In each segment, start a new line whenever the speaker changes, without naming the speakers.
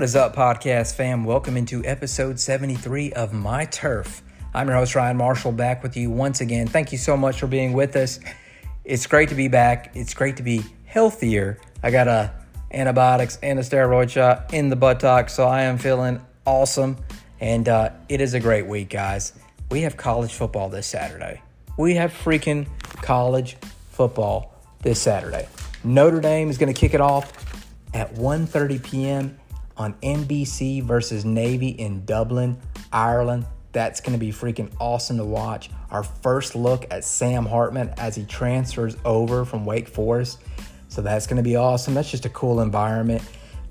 What is up, podcast fam? Welcome into episode 73 of My Turf. I'm your host, Ryan Marshall, back with you once again. Thank you so much for being with us. It's great to be back. It's great to be healthier. I got a antibiotics and a steroid shot in the buttock, so I am feeling awesome. And uh, it is a great week, guys. We have college football this Saturday. We have freaking college football this Saturday. Notre Dame is going to kick it off at 1:30 p.m on NBC versus Navy in Dublin, Ireland. That's going to be freaking awesome to watch. Our first look at Sam Hartman as he transfers over from Wake Forest. So that's going to be awesome. That's just a cool environment.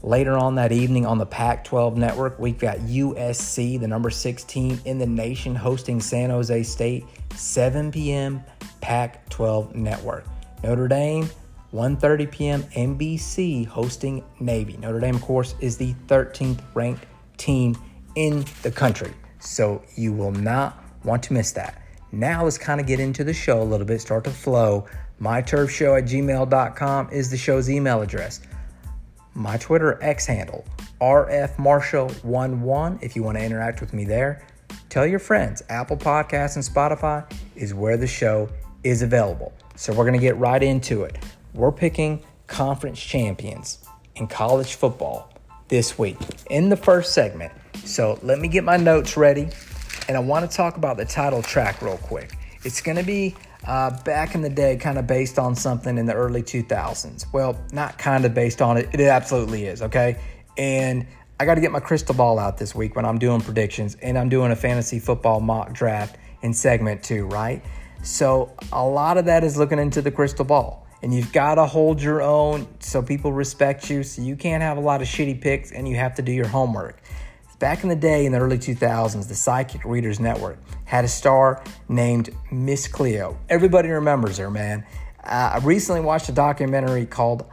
Later on that evening on the Pac 12 network, we've got USC, the number six team in the nation, hosting San Jose State, 7 p.m. Pac 12 network. Notre Dame 1:30 p.m. NBC hosting Navy. Notre Dame, of course, is the 13th ranked team in the country, so you will not want to miss that. Now let's kind of get into the show a little bit, start to flow. MyTurfShow at gmail.com is the show's email address. My Twitter X handle, RFMarshall11, if you want to interact with me there. Tell your friends, Apple Podcasts and Spotify is where the show is available. So we're going to get right into it. We're picking conference champions in college football this week in the first segment. So let me get my notes ready, and I want to talk about the title track real quick. It's going to be uh, back in the day, kind of based on something in the early 2000s. Well, not kind of based on it, it absolutely is, okay? And I got to get my crystal ball out this week when I'm doing predictions, and I'm doing a fantasy football mock draft in segment two, right? So a lot of that is looking into the crystal ball and you've got to hold your own so people respect you. So you can't have a lot of shitty picks and you have to do your homework. Back in the day in the early 2000s, the Psychic Readers Network had a star named Miss Cleo. Everybody remembers her, man. Uh, I recently watched a documentary called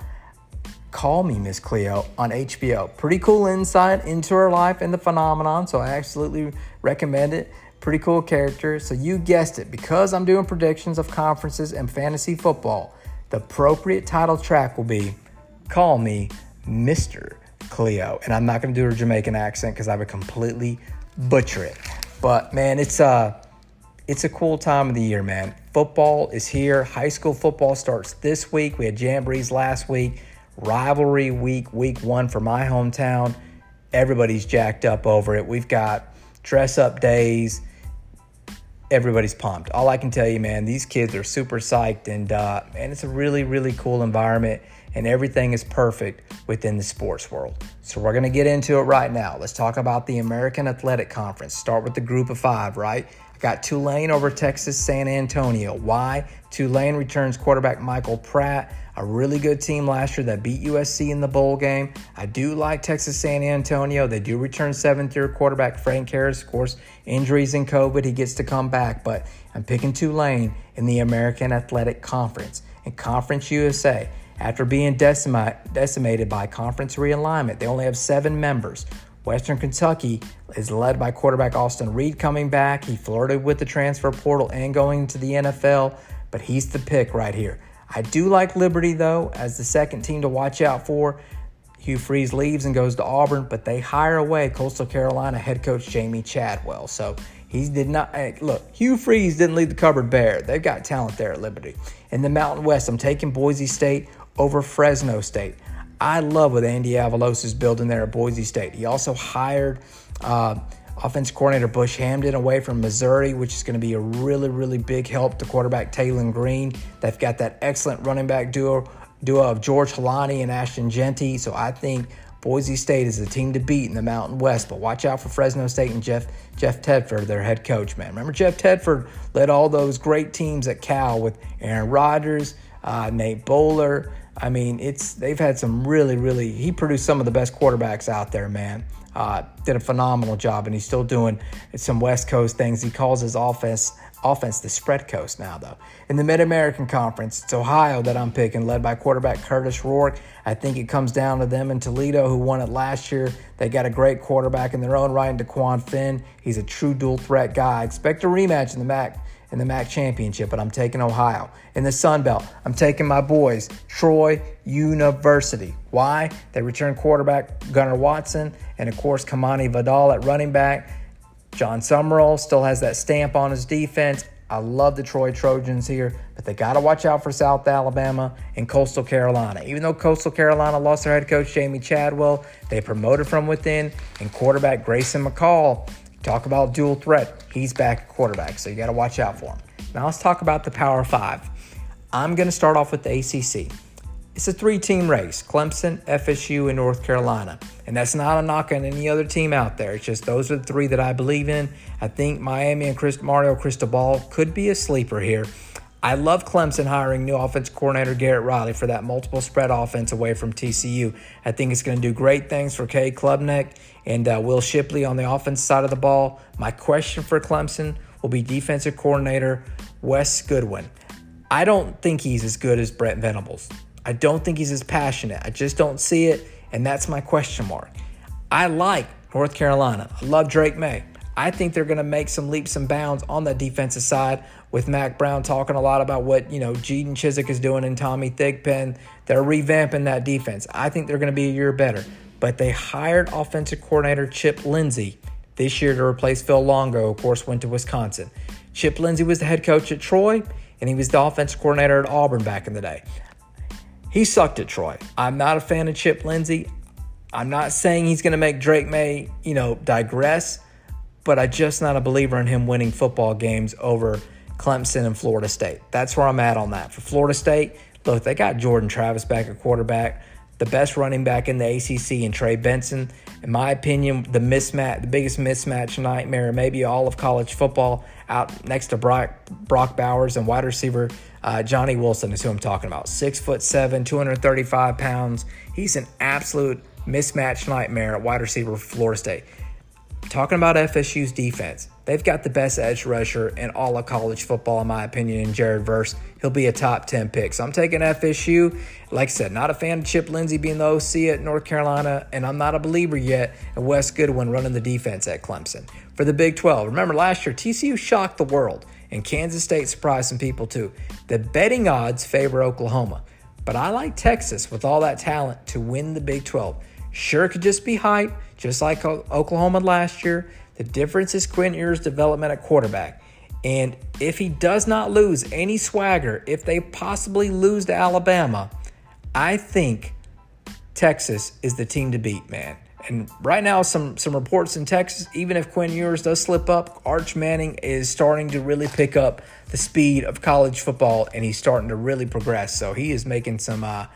Call Me Miss Cleo on HBO. Pretty cool insight into her life and the phenomenon, so I absolutely recommend it. Pretty cool character. So you guessed it, because I'm doing predictions of conferences and fantasy football. The appropriate title track will be Call Me Mr. Cleo. And I'm not going to do a Jamaican accent because I would completely butcher it. But man, it's a, it's a cool time of the year, man. Football is here. High school football starts this week. We had Jamborees last week. Rivalry week, week one for my hometown. Everybody's jacked up over it. We've got dress up days everybody's pumped. All I can tell you, man, these kids are super psyched, and uh, man, it's a really, really cool environment, and everything is perfect within the sports world. So we're gonna get into it right now. Let's talk about the American Athletic Conference. Start with the Group of Five, right? I got Tulane over Texas San Antonio. Why? Tulane returns quarterback Michael Pratt a really good team last year that beat USC in the bowl game. I do like Texas San Antonio. They do return seventh year quarterback Frank Harris. Of course, injuries and COVID, he gets to come back, but I'm picking Tulane in the American Athletic Conference. And Conference USA, after being decima- decimated by conference realignment, they only have seven members. Western Kentucky is led by quarterback Austin Reed coming back. He flirted with the transfer portal and going to the NFL, but he's the pick right here. I do like Liberty, though, as the second team to watch out for. Hugh Freeze leaves and goes to Auburn, but they hire away Coastal Carolina head coach Jamey Chadwell. So he did not look. Hugh Freeze didn't leave the cupboard bare. They've got talent there at Liberty. In the Mountain West, I'm taking Boise State over Fresno State. I love what Andy Avalos is building there at Boise State. He also hired uh, offense coordinator Bush Hamdan away from Missouri, which is going to be a really, really big help to quarterback Taylen Green. They've got that excellent running back duo duo of George Holani and Ashton Jeanty. So I think Boise State is the team to beat in the Mountain West. But watch out for Fresno State and Jeff Jeff Tedford, their head coach, man. Remember Jeff Tedford led all those great teams at Cal with Aaron Rodgers, uh, Nate Bowler. I mean, it's they've had some really, really. He produced some of the best quarterbacks out there, man. Uh, did a phenomenal job, and he's still doing some West Coast things. He calls his offense offense the spread coast now, though. In the Mid American Conference, it's Ohio that I'm picking, led by quarterback Kurtis Rourke. I think it comes down to them and Toledo, who won it last year. They got a great quarterback in their own right, in DeQuan Finn. He's a true dual threat guy. I expect a rematch in the MAC in the MAC championship, but I'm taking Ohio. In the Sun Belt, I'm taking my boys, Troy University. Why? They return quarterback Gunnar Watson, and of course, Kamani Vidal at running back. Jon Sumrall still has that stamp on his defense. I love the Troy Trojans here, but they got to watch out for South Alabama and Coastal Carolina. Even though Coastal Carolina lost their head coach, Jamey Chadwell, they promoted from within, and quarterback Grayson McCall, talk about dual threat. He's back at quarterback, so you got to watch out for him. Now let's talk about the Power Five. I'm going to start off with the ACC. It's a three team race Clemson, FSU, and North Carolina. And that's not a knock on any other team out there. It's just those are the three that I believe in. I think Miami and Chris, Mario Cristobal could be a sleeper here. I love Clemson hiring new offense coordinator Garrett Riley for that multiple spread offense away from TCU. I think it's going to do great things for Cade Klubnik and uh, Will Shipley on the offense side of the ball. My question for Clemson will be defensive coordinator Wes Goodwin. I don't think he's as good as Brent Venables. I don't think he's as passionate. I just don't see it, and that's my question mark. I like North Carolina. I love Drake Maye. I think they're going to make some leaps and bounds on the defensive side with Mack Brown talking a lot about what, you know, Jaden Chizik is doing and Tommy Thigpen. They're revamping that defense. I think they're going to be a year better. But they hired offensive coordinator Chip Lindsey this year to replace Phil Longo, of course, went to Wisconsin. Chip Lindsey was the head coach at Troy, and he was the offensive coordinator at Auburn back in the day. He sucked at Troy. I'm not a fan of Chip Lindsey. I'm not saying he's going to make Drake Maye, you know, digress, but I'm just not a believer in him winning football games over Clemson and Florida State. That's where I'm at on that. For Florida State, look, they got Jordan Travis back at quarterback, the best running back in the ACC, and Trey Benson. In my opinion, the mismatch, the biggest mismatch nightmare, maybe all of college football, out next to Brock, Brock Bowers and wide receiver uh, Johnny Wilson is who I'm talking about. Six foot seven, 235 pounds. He's an absolute mismatch nightmare at wide receiver for Florida State. Talking about FSU's defense, they've got the best edge rusher in all of college football, in my opinion, in Jared Verse. He'll be a top 10 pick. So I'm taking FSU. Like I said, not a fan of Chip Lindsey being the OC at North Carolina, and I'm not a believer yet in Wes Goodwin running the defense at Clemson. For the Big 12, remember last year, TCU shocked the world and Kansas State surprised some people too. The betting odds favor Oklahoma, but I like Texas with all that talent to win the Big 12. Sure, could just be hype, just like Oklahoma last year. The difference is Quinn Ewers' development at quarterback. And if he does not lose any swagger, if they possibly lose to Alabama, I think Texas is the team to beat, man. And right now, some some reports in Texas, even if Quinn Ewers does slip up, Arch Manning is starting to really pick up the speed of college football, and he's starting to really progress. So he is making some uh,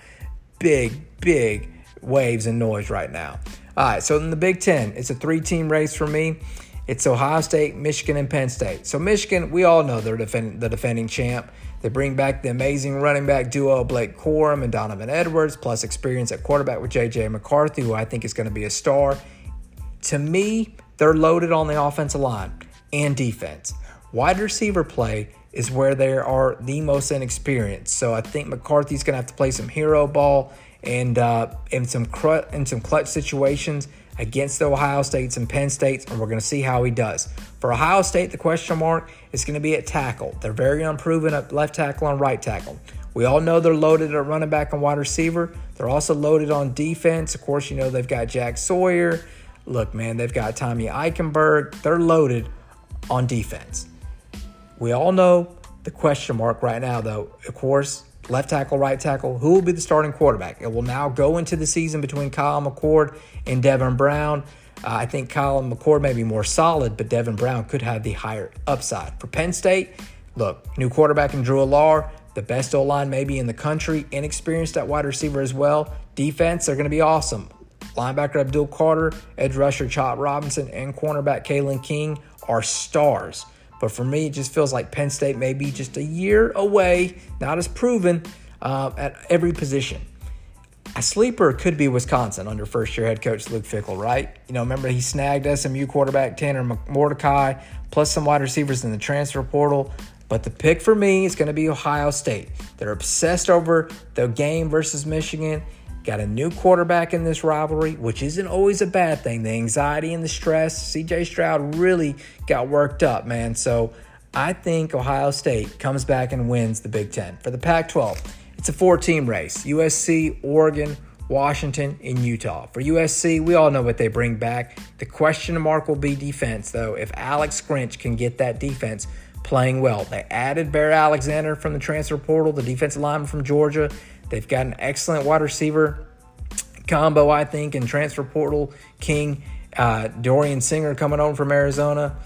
big, big waves and noise right now. All right, so in the Big Ten, it's a three-team race for me. It's Ohio State, Michigan, and Penn State. So Michigan, we all know they're defend, the defending champ. They bring back the amazing running back duo Blake Corum and Donovan Edwards, plus experience at quarterback with J.J. McCarthy, who I think is going to be a star. To me, they're loaded on the offensive line and defense. Wide receiver play is where they are the most inexperienced. So I think McCarthy's going to have to play some hero ball and uh, in some in some clutch situations against the Ohio States and Penn States, and we're going to see how he does. For Ohio State, the question mark is going to be at tackle. They're very unproven at left tackle and right tackle. We all know they're loaded at running back and wide receiver. They're also loaded on defense. Of course, you know they've got Jack Sawyer. Look, man, they've got Tommy Eichenberg. They're loaded on defense. We all know the question mark right now, though. Of course, left tackle, right tackle. Who will be the starting quarterback? It will now go into the season between Kyle McCord and Devin Brown. Uh, I think Kyle McCord may be more solid, but Devin Brown could have the higher upside. For Penn State, look, new quarterback in Drew Allar, the best O line maybe in the country, inexperienced at wide receiver as well. Defense, they're going to be awesome. Linebacker Abdul Carter, edge rusher Chop Robinson, and cornerback Kalen King are stars. But for me, it just feels like Penn State may be just a year away, not as proven uh, at every position. A sleeper could be Wisconsin under first year head coach Luke Fickell, right? You know, remember he snagged SMU quarterback Tanner Mordecai, plus some wide receivers in the transfer portal. But the pick for me is going to be Ohio State. They're obsessed over the game versus Michigan. Got a new quarterback in this rivalry, which isn't always a bad thing. The anxiety and the stress. CJ Stroud really got worked up, man. So I think Ohio State comes back and wins the Big Ten. For the Pac 12, it's a four team race USC, Oregon, Washington, and Utah. For USC, we all know what they bring back. The question mark will be defense, though. If Alex Grinch can get that defense playing well, they added Bear Alexander from the transfer portal, the defensive lineman from Georgia. They've got an excellent wide receiver combo, I think, in transfer portal. King, uh, Dorian Singer coming on from Arizona.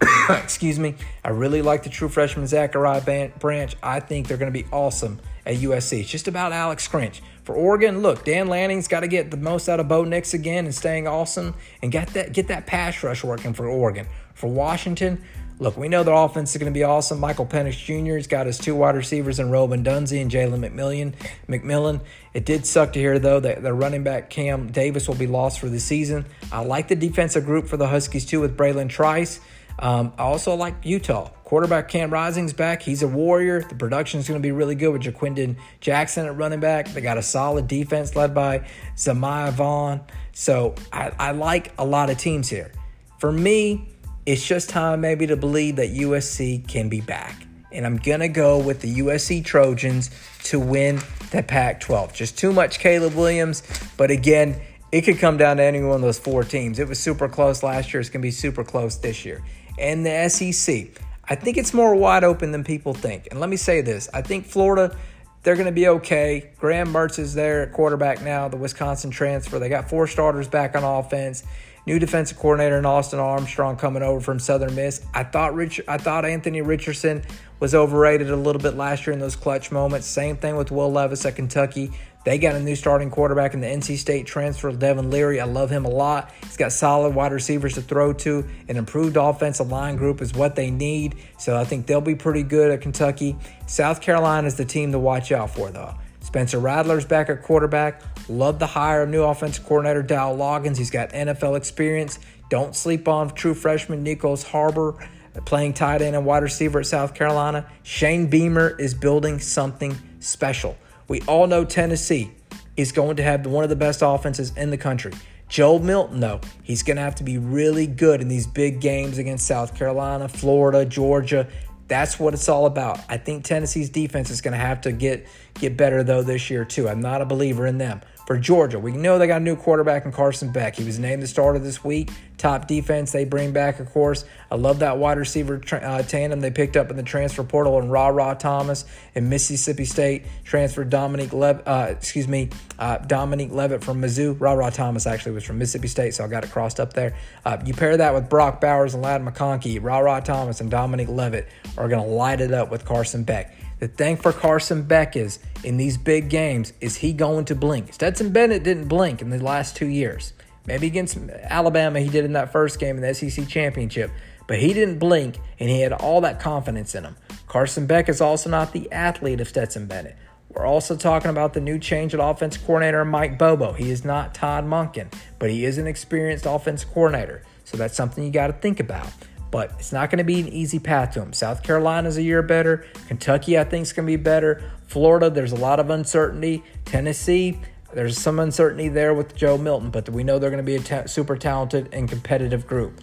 Excuse me. I really like the true freshman Zachariah Branch. I think they're going to be awesome at USC. It's just about Alex Grinch. For Oregon, look, Dan Lanning's got to get the most out of Bo Nix again and staying awesome and get that get that pass rush working for Oregon. For Washington, look, we know their offense is going to be awesome. Michael Penix Jr. has got his two wide receivers in Rome Odunze and Jalen McMillan. McMillan. It did suck to hear though that their running back Cam Davis will be lost for the season. I like the defensive group for the Huskies too with Bralen Trice. Um, I also like Utah. Quarterback Cam Rising's back. He's a warrior. The production is going to be really good with Ja'Quinden Jackson at running back. They got a solid defense led by Zemaiah Vaughn. So I, I like a lot of teams here. For me, it's just time maybe to believe that USC can be back. And I'm going to go with the USC Trojans to win the Pac 12. Just too much Caleb Williams. But again, it could come down to any one of those four teams. It was super close last year. It's going to be super close this year and the SEC. I think it's more wide open than people think. And let me say this I think Florida, they're going to be okay. Graham Mertz is there at quarterback now, the Wisconsin transfer. They got four starters back on offense. New defensive coordinator in Austin Armstrong coming over from Southern Miss. I thought Rich, I thought Anthony Richardson was overrated a little bit last year in those clutch moments. Same thing with Will Levis at Kentucky. They got a new starting quarterback in the NC State transfer, Devin Leary. I love him a lot. He's got solid wide receivers to throw to. An improved offensive line group is what they need. So I think they'll be pretty good at Kentucky. South Carolina is the team to watch out for, though. Spencer Rattler's back at quarterback. Love the hire of new offensive coordinator Dowell Loggins. He's got NFL experience. Don't sleep on true freshman Nyckoles Harbor playing tight end and wide receiver at South Carolina. Shane Beamer is building something special. We all know Tennessee is going to have one of the best offenses in the country. Joe Milton, though, he's going to have to be really good in these big games against South Carolina, Florida, Georgia. That's what it's all about. I think Tennessee's defense is going to have to get get better though this year too. I'm not a believer in them for Georgia. We know they got a new quarterback in Carson Beck. He was named the starter this week. Top defense they bring back, of course. I love that wide receiver uh, tandem they picked up in the transfer portal and Ra Ra Thomas in Mississippi State transfer Dominique Lev, uh, excuse me, uh, Dominic Lovett from Mizzou. Ra Ra Thomas actually was from Mississippi State, so I got it crossed up there. Uh, you pair that with Brock Bowers and Ladd McConkey, Ra Ra Thomas and Dominic Lovett are going to light it up with Carson Beck. The thing for Carson Beck is in these big games, is he going to blink? Stetson Bennett didn't blink in the last two years. Maybe against Alabama, he did in that first game in the SEC championship, but he didn't blink and he had all that confidence in him. Carson Beck is also not the athlete of Stetson Bennett. We're also talking about the new change at offense coordinator Mike Bobo. He is not Todd Monken, but he is an experienced offense coordinator. So that's something you got to think about but it's not going to be an easy path to them. South Carolina's a year better. Kentucky, I think, is going to be better. Florida, there's a lot of uncertainty. Tennessee, there's some uncertainty there with Joe Milton, but we know they're going to be a super talented and competitive group.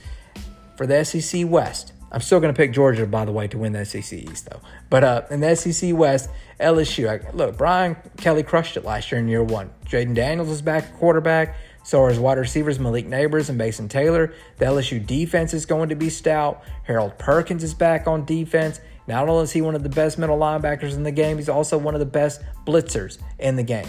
For the SEC West, I'm still going to pick Georgia, by the way, to win the SEC East, though. But uh, in the SEC West, LSU, I, look, Brian Kelly crushed it last year in year one. Jayden Daniels is back quarterback. So are his wide receivers Malik Nabers and Mason Taylor. The LSU defense is going to be stout. Harold Perkins is back on defense. Not only is he one of the best middle linebackers in the game, he's also one of the best blitzers in the game.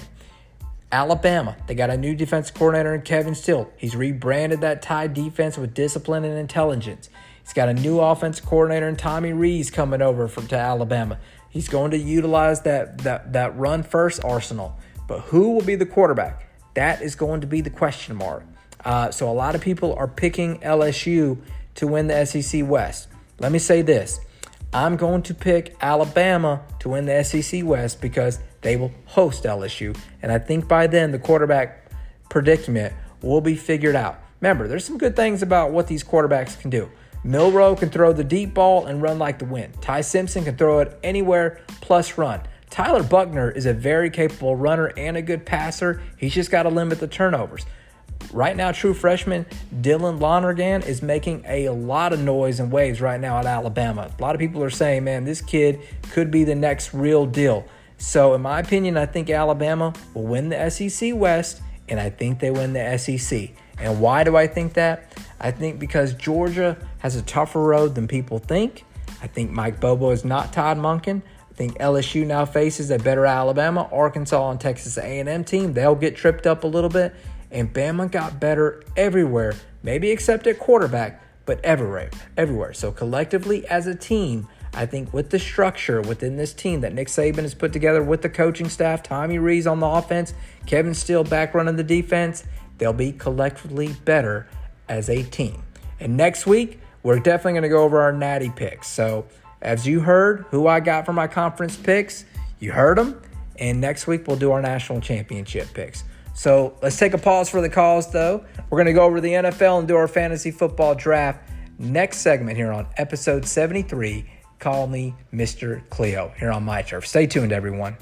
Alabama, they got a new defense coordinator in Kevin Steele. He's rebranded that Tide defense with discipline and intelligence. He's got a new offense coordinator in Tommy Rees coming over from to Alabama. He's going to utilize that that that run first arsenal. But who will be the quarterback? That is going to be the question mark. Uh, so a lot of people are picking LSU to win the SEC West. Let me say this. I'm going to pick Alabama to win the SEC West because they will host LSU. And I think by then the quarterback predicament will be figured out. Remember, there's some good things about what these quarterbacks can do. Milroe can throw the deep ball and run like the wind. Ty Simpson can throw it anywhere plus run. Tyler Buchner is a very capable runner and a good passer. He's just got to limit the turnovers. right now, true freshman Dylan Lonergan is making a lot of noise and waves right now at Alabama. A lot of people are saying, man, this kid could be the next real deal. So, in my opinion, I think Alabama will win the SEC West, and I think they win the SEC. And why do I think that? I think because Georgia has a tougher road than people think. I think Mike Bobo is not Todd Monken. I think LSU now faces a better Alabama, Arkansas, and Texas A&M team. They'll get tripped up a little bit, and Bama got better everywhere, maybe except at quarterback, but everywhere, everywhere. So collectively as a team, I think with the structure within this team that Nick Saban has put together with the coaching staff, Tommy Rees on the offense, Kevin Steele back running the defense, they'll be collectively better as a team. And next week, we're definitely going to go over our natty picks. So, as you heard who I got for my conference picks, you heard them. And next week, we'll do our national championship picks. So, let's take a pause for the calls, though. We're going to go over the NFL and do our fantasy football draft next segment here on episode 73 Call me Mr. Cleo here on my turf. Stay tuned, everyone.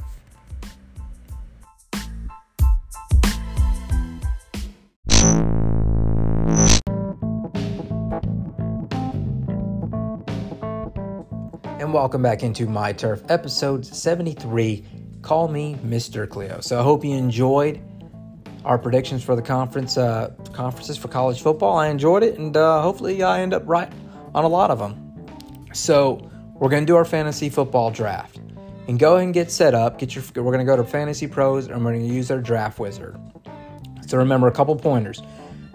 Welcome back into My Turf, episode 73. Call me Mr. Cleo. So I hope you enjoyed our predictions for the conference uh, conferences for college football. I enjoyed it, and uh, hopefully I end up right on a lot of them. So we're going to do our fantasy football draft. And go ahead and get set up. Get your we're going to go to Fantasy Pros and we're going to use our draft wizard. So remember a couple pointers.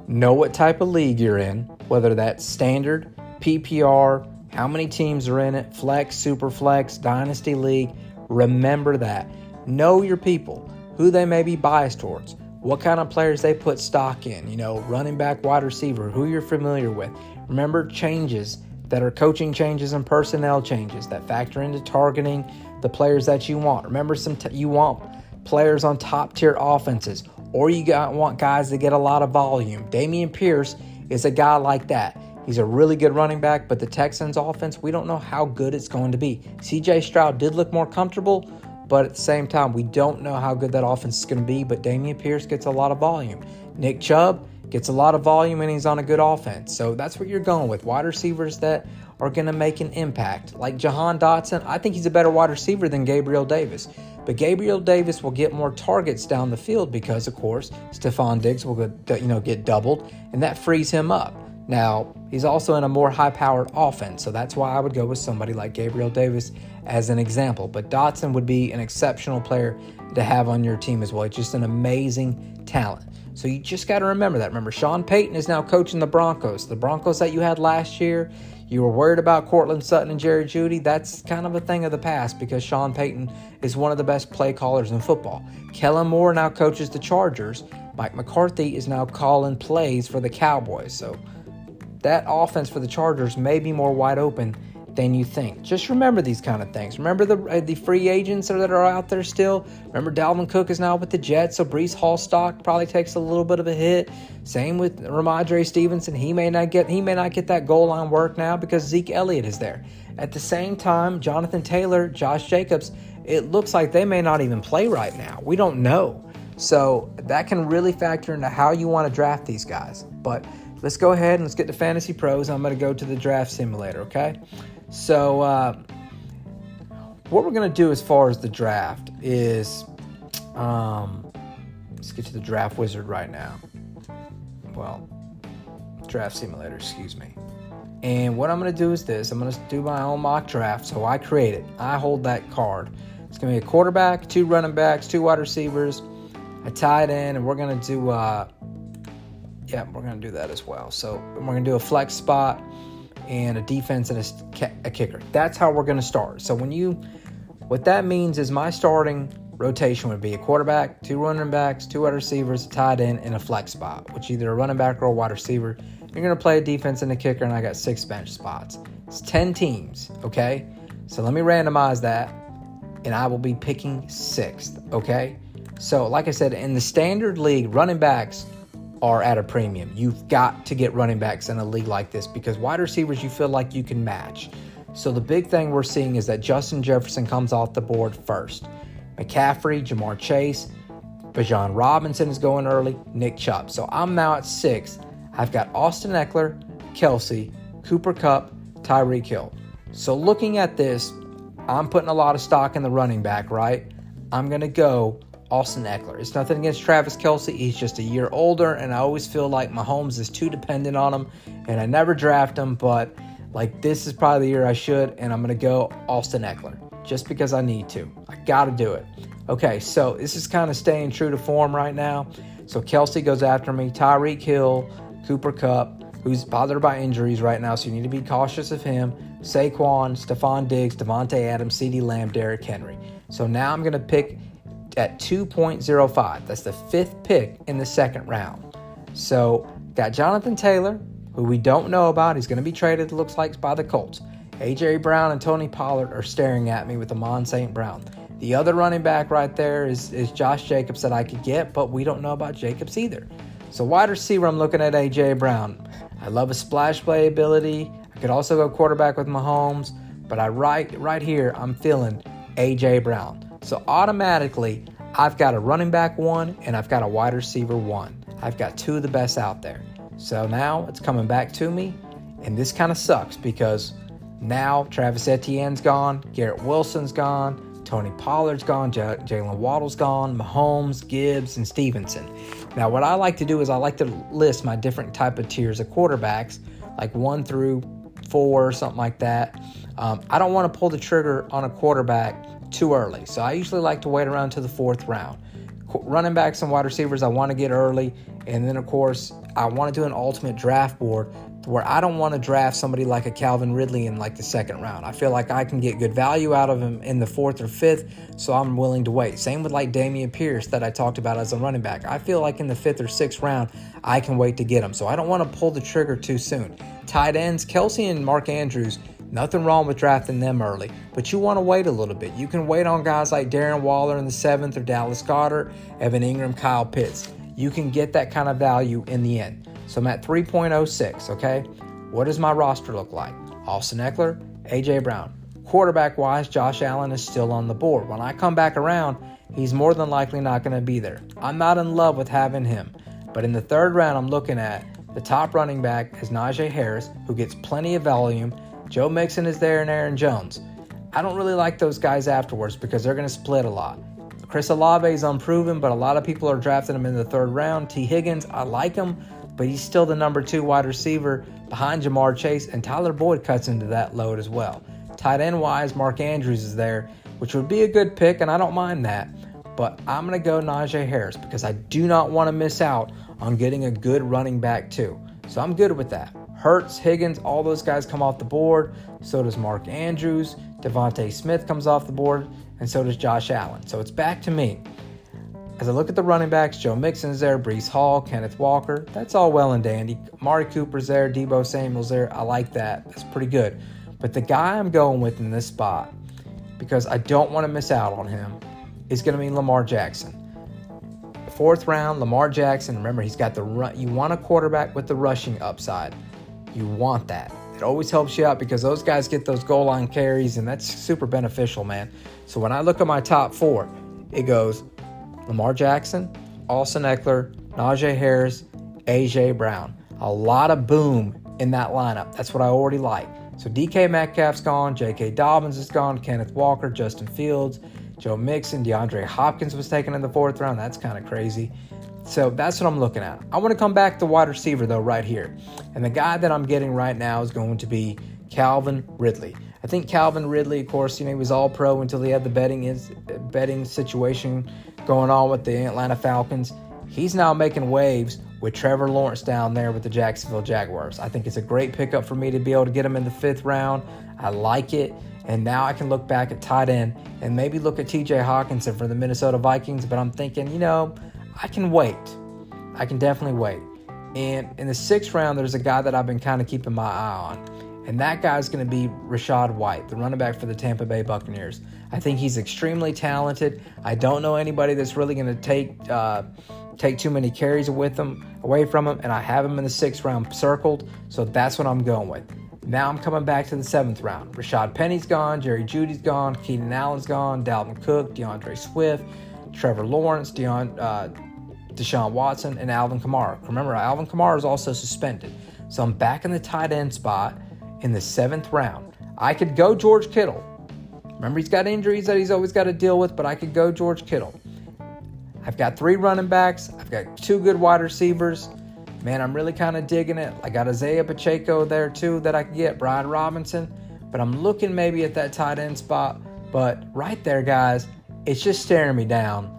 Know what type of league you're in, whether that's standard, PPR, how many teams are in it, flex, super flex, dynasty league. Remember that. Know your people, who they may be biased towards, what kind of players they put stock in, you know, running back, wide receiver, who you're familiar with. Remember changes that are coaching changes and personnel changes that factor into targeting the players that you want. Remember, some t- you want players on top tier offenses, or you got, want guys that get a lot of volume. Dameon Pierce is a guy like that. He's a really good running back, but the Texans' offense, we don't know how good it's going to be. CJ Stroud did look more comfortable, but at the same time, we don't know how good that offense is going to be. But Dameon Pierce gets a lot of volume. Nick Chubb, gets a lot of volume and he's on a good offense. So that's what you're going with. Wide receivers that are going to make an impact. Like Jahan Dotson, I think he's a better wide receiver than Gabriel Davis. But Gabriel Davis will get more targets down the field because, of course, Stefon Diggs will get, you know, get doubled, and that frees him up. Now, he's also in a more high powered offense, so that's why I would go with somebody like Gabriel Davis as an example. But Dotson would be an exceptional player to have on your team as well. He's just an amazing talent. So you just got to remember that. Remember, Sean Payton is now coaching the Broncos. The Broncos that you had last year, you were worried about Courtland Sutton and Jerry Jeudy. That's kind of a thing of the past because Sean Payton is one of the best play callers in football. Kellen Moore now coaches the Chargers. Mike McCarthy is now calling plays for the Cowboys. So that offense for the Chargers may be more wide open than you think. Just remember these kind of things. Remember the uh, the free agents that are out there still. Remember Dalvin Cook is now with the Jets, so Breece Hall stock probably takes a little bit of a hit. Same with Rhamondre Stevenson. He may not get he may not get that goal line work now because Zeke Elliott is there. At the same time, Jonathan Taylor, Josh Jacobs, it looks like they may not even play right now. We don't know. So that can really factor into how you want to draft these guys. But let's go ahead and let's get to Fantasy Pros. I'm going to go to the draft simulator, okay? So, uh, what we're going to do as far as the draft is um, let's get to the draft wizard right now. Well, draft simulator, excuse me. And what I'm going to do is this I'm going to do my own mock draft. So I create it, I hold that card. It's going to be a quarterback, two running backs, two wide receivers, a tight end, and we're going to do, uh, yeah, we're going to do that as well. So we're going to do a flex spot and a defense and a, a kicker. That's how we're going to start. So when you, what that means is my starting rotation would be a quarterback, two running backs, two wide receivers, a tight end, and a flex spot, which either a running back or a wide receiver. You're going to play a defense and a kicker, and I got six bench spots. It's 10 teams, okay? So let me randomize that, and I will be picking sixth, okay? So, like I said, in the standard league, running backs are at a premium. You've got to get running backs in a league like this because wide receivers you feel like you can match. So the big thing we're seeing is that Justin Jefferson comes off the board first. McCaffrey, Ja'Marr Chase, Bijan Robinson is going early, Nick Chubb. So I'm now at six. I've got Austin Ekeler, Kelce, Cooper Kupp, Tyreek Hill. So looking at this, I'm putting a lot of stock in the running back, right? I'm going to go Austin Ekeler. It's nothing against Travis Kelce. He's just a year older, and I always feel like Mahomes is too dependent on him, and I never draft him, but like this is probably the year I should, and I'm going to go Austin Ekeler just because I need to. I got to do it. Okay, so this is kind of staying true to form right now. So Kelce goes after me, Tyreek Hill, Cooper Kupp, who's bothered by injuries right now, so you need to be cautious of him. Saquon, Stefon Diggs, Davante Adams, CeeDee Lamb, Derrick Henry. So now I'm going to pick at 2.05. That's the fifth pick in the second round. So got Jonathan Taylor, who we don't know about. He's going to be traded, looks like, by the Colts. A.J. Brown and Tony Pollard are staring at me with Amon St. Brown. The other running back right there is, is Josh Jacobs that I could get, but we don't know about Jacobs either. So wide receiver, I'm looking at A.J. Brown. I love his splash play ability. I could also go quarterback with Mahomes, but I right right here I'm feeling A.J. Brown. So automatically, I've got a running back one and I've got a wide receiver one. I've got two of the best out there. So now it's coming back to me, and this kind of sucks because now Travis Etienne's gone, Garrett Wilson's gone, Tony Pollard's gone, J- Jalen Waddle's gone, Mahomes, Gibbs, and Stevenson. Now, what I like to do is I like to list my different type of tiers of quarterbacks, like one through four or something like that. Um, I don't want to pull the trigger on a quarterback too early. So I usually like to wait around to the fourth round. Running backs and wide receivers, I want to get early. And then, of course, I want to do an ultimate draft board where I don't want to draft somebody like a Calvin Ridley in like the second round. I feel like I can get good value out of him in the fourth or fifth, so I'm willing to wait. Same with like Dameon Pierce that I talked about as a running back. I feel like in the fifth or sixth round, I can wait to get him. So I don't want to pull the trigger too soon. Tight ends, Kelce and Mark Andrews Nothing wrong with drafting them early, but you want to wait a little bit. You can wait on guys like Darren Waller in the seventh or Dallas Goedert, Evan Engram, Kyle Pitts. You can get that kind of value in the end. So I'm at 3.06, okay? What does my roster look like? Austin Ekeler, AJ Brown. Quarterback wise, Josh Allen is still on the board. When I come back around, he's more than likely not going to be there. I'm not in love with having him. But in the third round, I'm looking at the top running back is Najee Harris, who gets plenty of volume Joe Mixon is there and Aaron Jones. I don't really like those guys afterwards because they're going to split a lot. Chris Olave is unproven, but a lot of people are drafting him in the third round. Tee Higgins, I like him, but he's still the number two wide receiver behind Ja'Marr Chase, and Tyler Boyd cuts into that load as well. Tight end wise, Mark Andrews is there, which would be a good pick, and I don't mind that. But I'm going to go Najee Harris because I do not want to miss out on getting a good running back, too. So I'm good with that. Hurts, Higgins, all those guys come off the board. So does Mark Andrews. DeVonta Smith comes off the board, and so does Josh Allen. So it's back to me. As I look at the running backs, Joe Mixon's there, Breece Hall, Kenneth Walker. That's all well and dandy. Mari Cooper's there, Deebo Samuel's there. I like that. That's pretty good. But the guy I'm going with in this spot, because I don't want to miss out on him, is going to be Lamar Jackson. Fourth round, Lamar Jackson. Remember, he's got the run. You want a quarterback with the rushing upside. You want that. It always helps you out because those guys get those goal line carries, and that's super beneficial, man. So when I look at my top four, it goes Lamar Jackson, Austin Ekeler, Najee Harris, AJ Brown. A lot of boom in that lineup. That's what I already like. So DK Metcalf's gone, J.K. Dobbins is gone, Kenneth Walker, Justin Fields, Joe Mixon, DeAndre Hopkins was taken in the fourth round. That's kind of crazy. So that's what I'm looking at. I want to come back to wide receiver though, right here. And the guy that I'm getting right now is going to be Calvin Ridley. I think Calvin Ridley, of course, you know, he was all pro until he had the betting is betting situation going on with the Atlanta Falcons. He's now making waves with Trevor Lawrence down there with the Jacksonville Jaguars. I think it's a great pickup for me to be able to get him in the fifth round. I like it. And now I can look back at tight end and maybe look at TJ Hockenson for the Minnesota Vikings. But I'm thinking, you know, I can wait. I can definitely wait. And in the sixth round, there's a guy that I've been kind of keeping my eye on. And that guy's going to be Rachaad White, the running back for the Tampa Bay Buccaneers. I think he's extremely talented. I don't know anybody that's really going to take uh, take too many carries with him away from him, and I have him in the sixth round circled, so that's what I'm going with. Now I'm coming back to the seventh round. Rashad Penny's gone, Jerry Jeudy's gone, Keenan Allen's gone, Dalvin Cook, D'Andre Swift, Trevor Lawrence, Deion, uh, Deshaun Watson, and Alvin Kamara. Remember, Alvin Kamara is also suspended. So I'm back in the tight end spot in the seventh round. I could go George Kittle. Remember, he's got injuries that he's always got to deal with, but I could go George Kittle. I've got three running backs. I've got two good wide receivers. Man, I'm really kind of digging it. I got Isaiah Pacheco there too that I could get, Brian Robinson. But I'm looking maybe at that tight end spot. But right there, guys, it's just staring me down.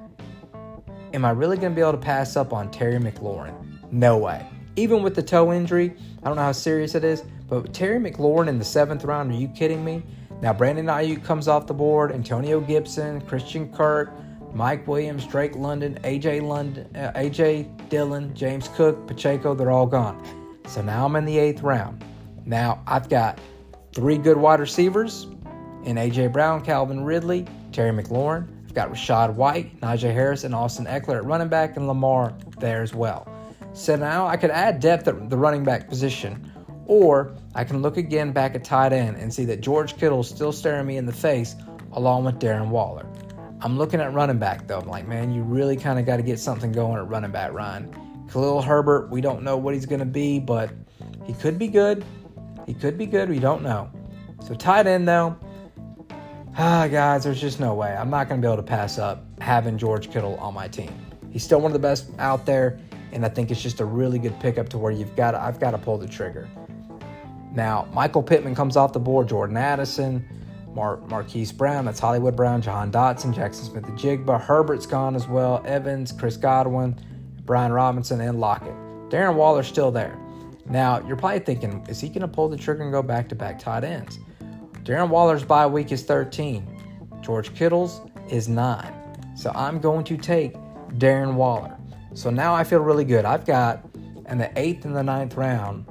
Am I really going to be able to pass up on Terry McLaurin? No way. Even with the toe injury, I don't know how serious it is, but Terry McLaurin in the seventh round, are you kidding me? Now, Brandon Aiyuk comes off the board, Antonio Gibson, Christian Kirk, Mike Williams, Drake London, AJ London, uh, AJ Dillon, James Cook, Pacheco, they're all gone. So now I'm in the eighth round. Now I've got three good wide receivers in AJ Brown, Calvin Ridley, Terry McLaurin. I've got Rachaad White, Najee Harris, and Austin Ekeler at running back, and Lamar there as well. So now I could add depth at the running back position, or I can look again back at tight end and see that George Kittle is still staring me in the face along with Darren Waller. I'm looking at running back though. I'm like, man, you really kind of got to get something going at running back, Ryan. Khalil Herbert, we don't know what he's going to be, but he could be good. He could be good. We don't know. So tight end though, ah, guys, there's just no way. I'm not going to be able to pass up having George Kittle on my team. He's still one of the best out there, and I think it's just a really good pickup to where you've got. To, I've got to pull the trigger. Now, Michael Pittman comes off the board. Jordan Addison. Mar- Marquise Brown, that's Hollywood Brown, Jahan Dotson, Jackson Smith-Njigba, Herbert's gone as well, Evans, Chris Godwin, Brian Robinson, and Lockett. Darren Waller's still there. Now, you're probably thinking, is he going to pull the trigger and go back to back tight ends? Darren Waller's bye week is 13. George Kittle's is 9. So I'm going to take Darren Waller. So now I feel really good. I've got, in the eighth and the ninth round,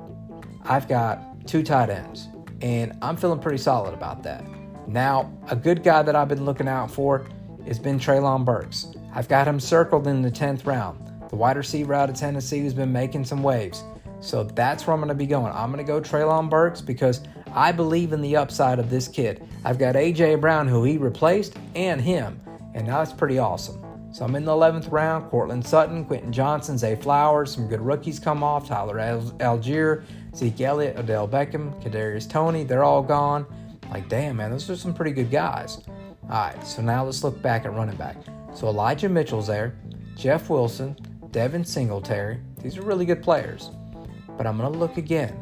I've got two tight ends. And I'm feeling pretty solid about that. Now, a good guy that I've been looking out for has been Treylon Burks. I've got him circled in the 10th round. The wide receiver out of Tennessee who's been making some waves. So that's where I'm going to be going. I'm going to go Treylon Burks because I believe in the upside of this kid. I've got A.J. Brown, who he replaced, and him. And that's pretty awesome. So I'm in the 11th round. Courtland Sutton, Quentin Johnston, Zay Flowers. Some good rookies come off. Tyler Allgeier, Zeke Elliott, Odell Beckham, Kadarius Toney, They're all gone. Like, damn, man, those are some pretty good guys. All right, so now let's look back at running back. So Elijah Mitchell's there, Jeff Wilson, Devin Singletary. These are really good players. But I'm going to look again.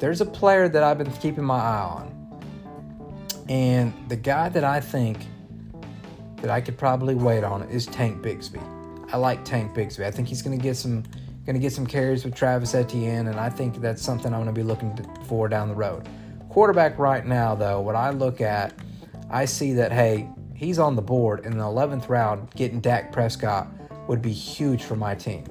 There's a player that I've been keeping my eye on. And the guy that I think that I could probably wait on is Tank Bigsby. I like Tank Bigsby. I think he's going to get some going to get some carries with Travis Etienne, and I think that's something I'm going to be looking for down the road. Quarterback right now, though, what I look at, I see that, hey, he's on the board in the 11th round. Getting Dak Prescott would be huge for my team.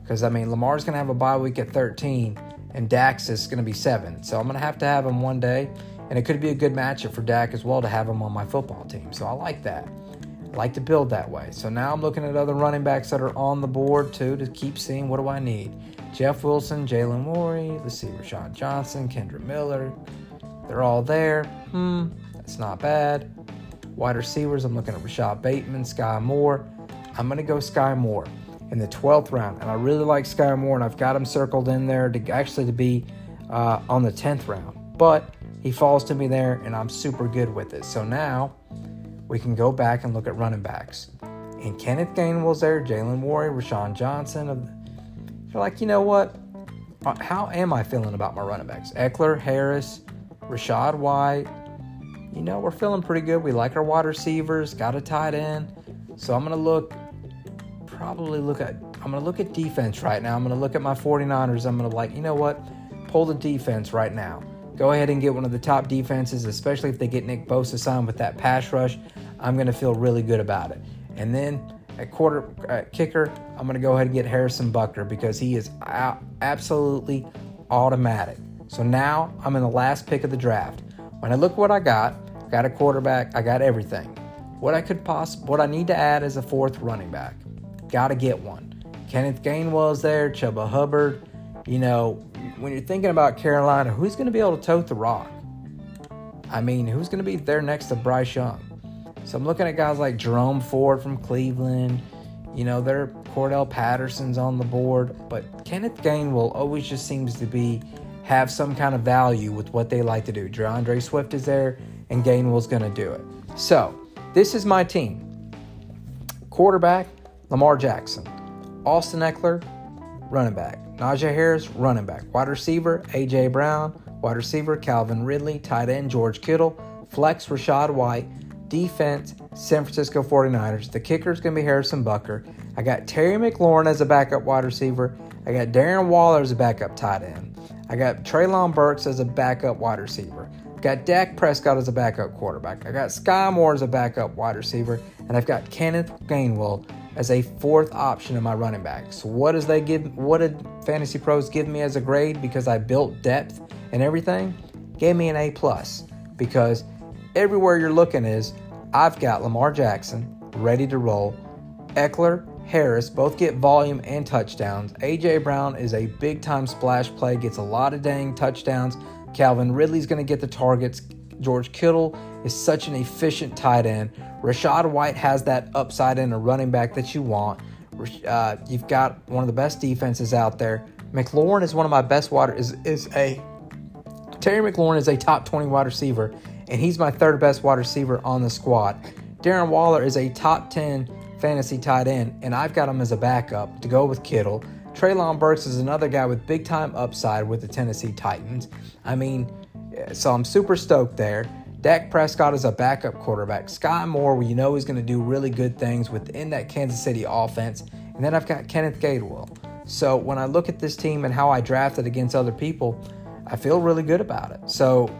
Because, I mean, Lamar's going to have a bye week at 13, and Dak's is going to be 7. So I'm going to have to have him one day. And it could be a good matchup for Dak as well to have him on my football team. So I like that. I like to build that way. So now I'm looking at other running backs that are on the board too to keep seeing what do I need. Jeff Wilson, Jaylen Warren, let's see, Roschon Johnson, Kendre Miller, they're all there. Hmm, that's not bad. Wide receivers, I'm looking at Rashod Bateman, Skyy Moore. I'm going to go Skyy Moore in the 12th round. And I really like Skyy Moore, and I've got him circled in there to actually to be uh, on the 10th round. But he falls to me there, and I'm super good with it. So now we can go back and look at running backs. And Kenneth Gainwell's there, Jaylen Warren, Roschon Johnson. You're like, you know what? Uh, how am I feeling about my running backs? Ekeler, Harris, Rachaad White. You know, we're feeling pretty good. We like our wide receivers, got a tight end. So I'm going to look, probably look at, I'm going to look at defense right now. I'm going to look at my 49ers. I'm going to like, you know what? Pull the defense right now. Go ahead and get one of the top defenses, especially if they get Nick Bosa signed with that pass rush. I'm going to feel really good about it. And then at quarter at kicker, I'm going to go ahead and get Harrison Butker because he is absolutely automatic. So now I'm in the last pick of the draft. When I look what I got, I got a quarterback, I got everything. What I could possibly, what I need to add is a fourth running back. Got to get one. Kenneth Gainwell's there, Chuba Hubbard. You know, when you're thinking about Carolina, who's going to be able to tote the rock? I mean, who's going to be there next to Bryce Young? So I'm looking at guys like Jerome Ford from Cleveland. You know, there Cordarrelle Patterson's on the board, but Kenneth Gainwell always just seems to be have some kind of value with what they like to do. D'Andre Swift is there, and Gainwell's going to do it. So this is my team. Quarterback, Lamar Jackson. Austin Ekeler, running back. Najee Harris, running back. Wide receiver, A.J. Brown. Wide receiver, Calvin Ridley. Tight end, George Kittle. Flex, Rachaad White. Defense, San Francisco 49ers. The kicker is going to be Harrison Butker. I got Terry McLaurin as a backup wide receiver. I got Darren Waller as a backup tight end. I got Treylon Burks as a backup wide receiver. Got Dak Prescott as a backup quarterback. I got Skyy Moore as a backup wide receiver, and I've got Kenneth Gainwell as a fourth option in my running backs. What does they give? What did Fantasy Pros give me as a grade because I built depth and everything? Gave me an A plus because everywhere you're looking is I've got Lamar Jackson ready to roll, Ekeler, Harris both get volume and touchdowns. AJ Brown is a big time splash play, gets a lot of dang touchdowns. Calvin Ridley's going to get the targets. George Kittle is such an efficient tight end. Rachaad White has that upside in a running back that you want. Uh, you've got one of the best defenses out there. McLaurin is one of my best wide is is a Terry McLaurin is a top 20 wide receiver, and he's my third best wide receiver on the squad. Darren Waller is a top 10 fantasy tight end, and I've got him as a backup to go with Kittle. Treylon Burks is another guy with big time upside with the Tennessee Titans. I mean, so I'm super stoked there. Dak Prescott is a backup quarterback. Skyy Moore, we know he's going to do really good things within that Kansas City offense. And then I've got Kenneth Gainwell. So when I look at this team and how I drafted against other people, I feel really good about it. So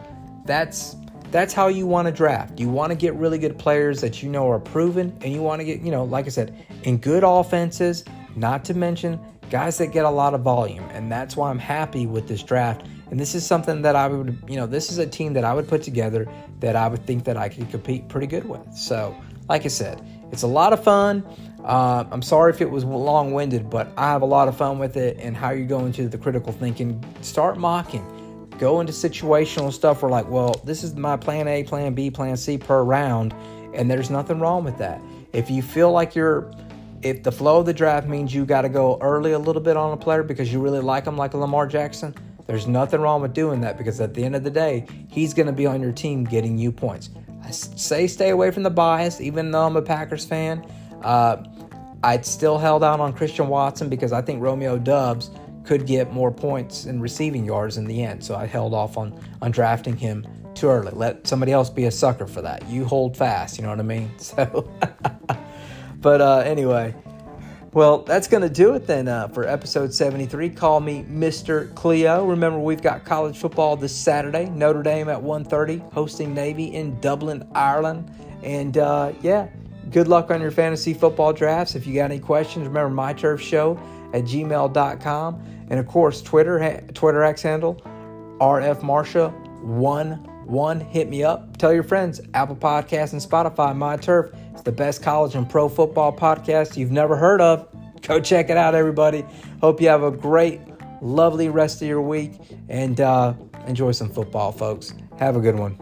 that's that's how you want to draft. You want to get really good players that you know are proven, and you want to get, you know, like I said, in good offenses, not to mention guys that get a lot of volume. And that's why I'm happy with this draft. And this is something that I would, you know, this is a team that I would put together that I would think that I could compete pretty good with. So, like I said, it's a lot of fun. Uh, I'm sorry if it was long winded, but I have a lot of fun with it. And how you go into the critical thinking, start mocking go into situational stuff where like, well, this is my plan A, plan B, plan C per round, and there's nothing wrong with that. If you feel like you're if the flow of the draft means you got to go early a little bit on a player because you really like him like a Lamar Jackson, there's nothing wrong with doing that because at the end of the day, he's going to be on your team getting you points. I say stay away from the bias, even though I'm a Packers fan. Uh, I'd still held out on Christian Watson because I think Romeo Doubs could get more points and receiving yards in the end. So I held off on, on drafting him too early. Let somebody else be a sucker for that. You hold fast, you know what I mean? So, but uh, anyway, well, that's going to do it then uh, for episode 73. Call me Mr. Cleo. Remember, we've got college football this Saturday. Notre Dame at 1.30, hosting Navy in Dublin, Ireland. And uh, yeah, good luck on your fantasy football drafts. If you got any questions, remember My Turf Show at gmail.com. And of course, Twitter Twitter X handle RF Marsha one one. Hit me up. Tell your friends. Apple Podcasts and Spotify. My Turf. It's the best college and pro football podcast you've never heard of. Go check it out, everybody. Hope you have a great, lovely rest of your week and uh, enjoy some football, folks. Have a good one.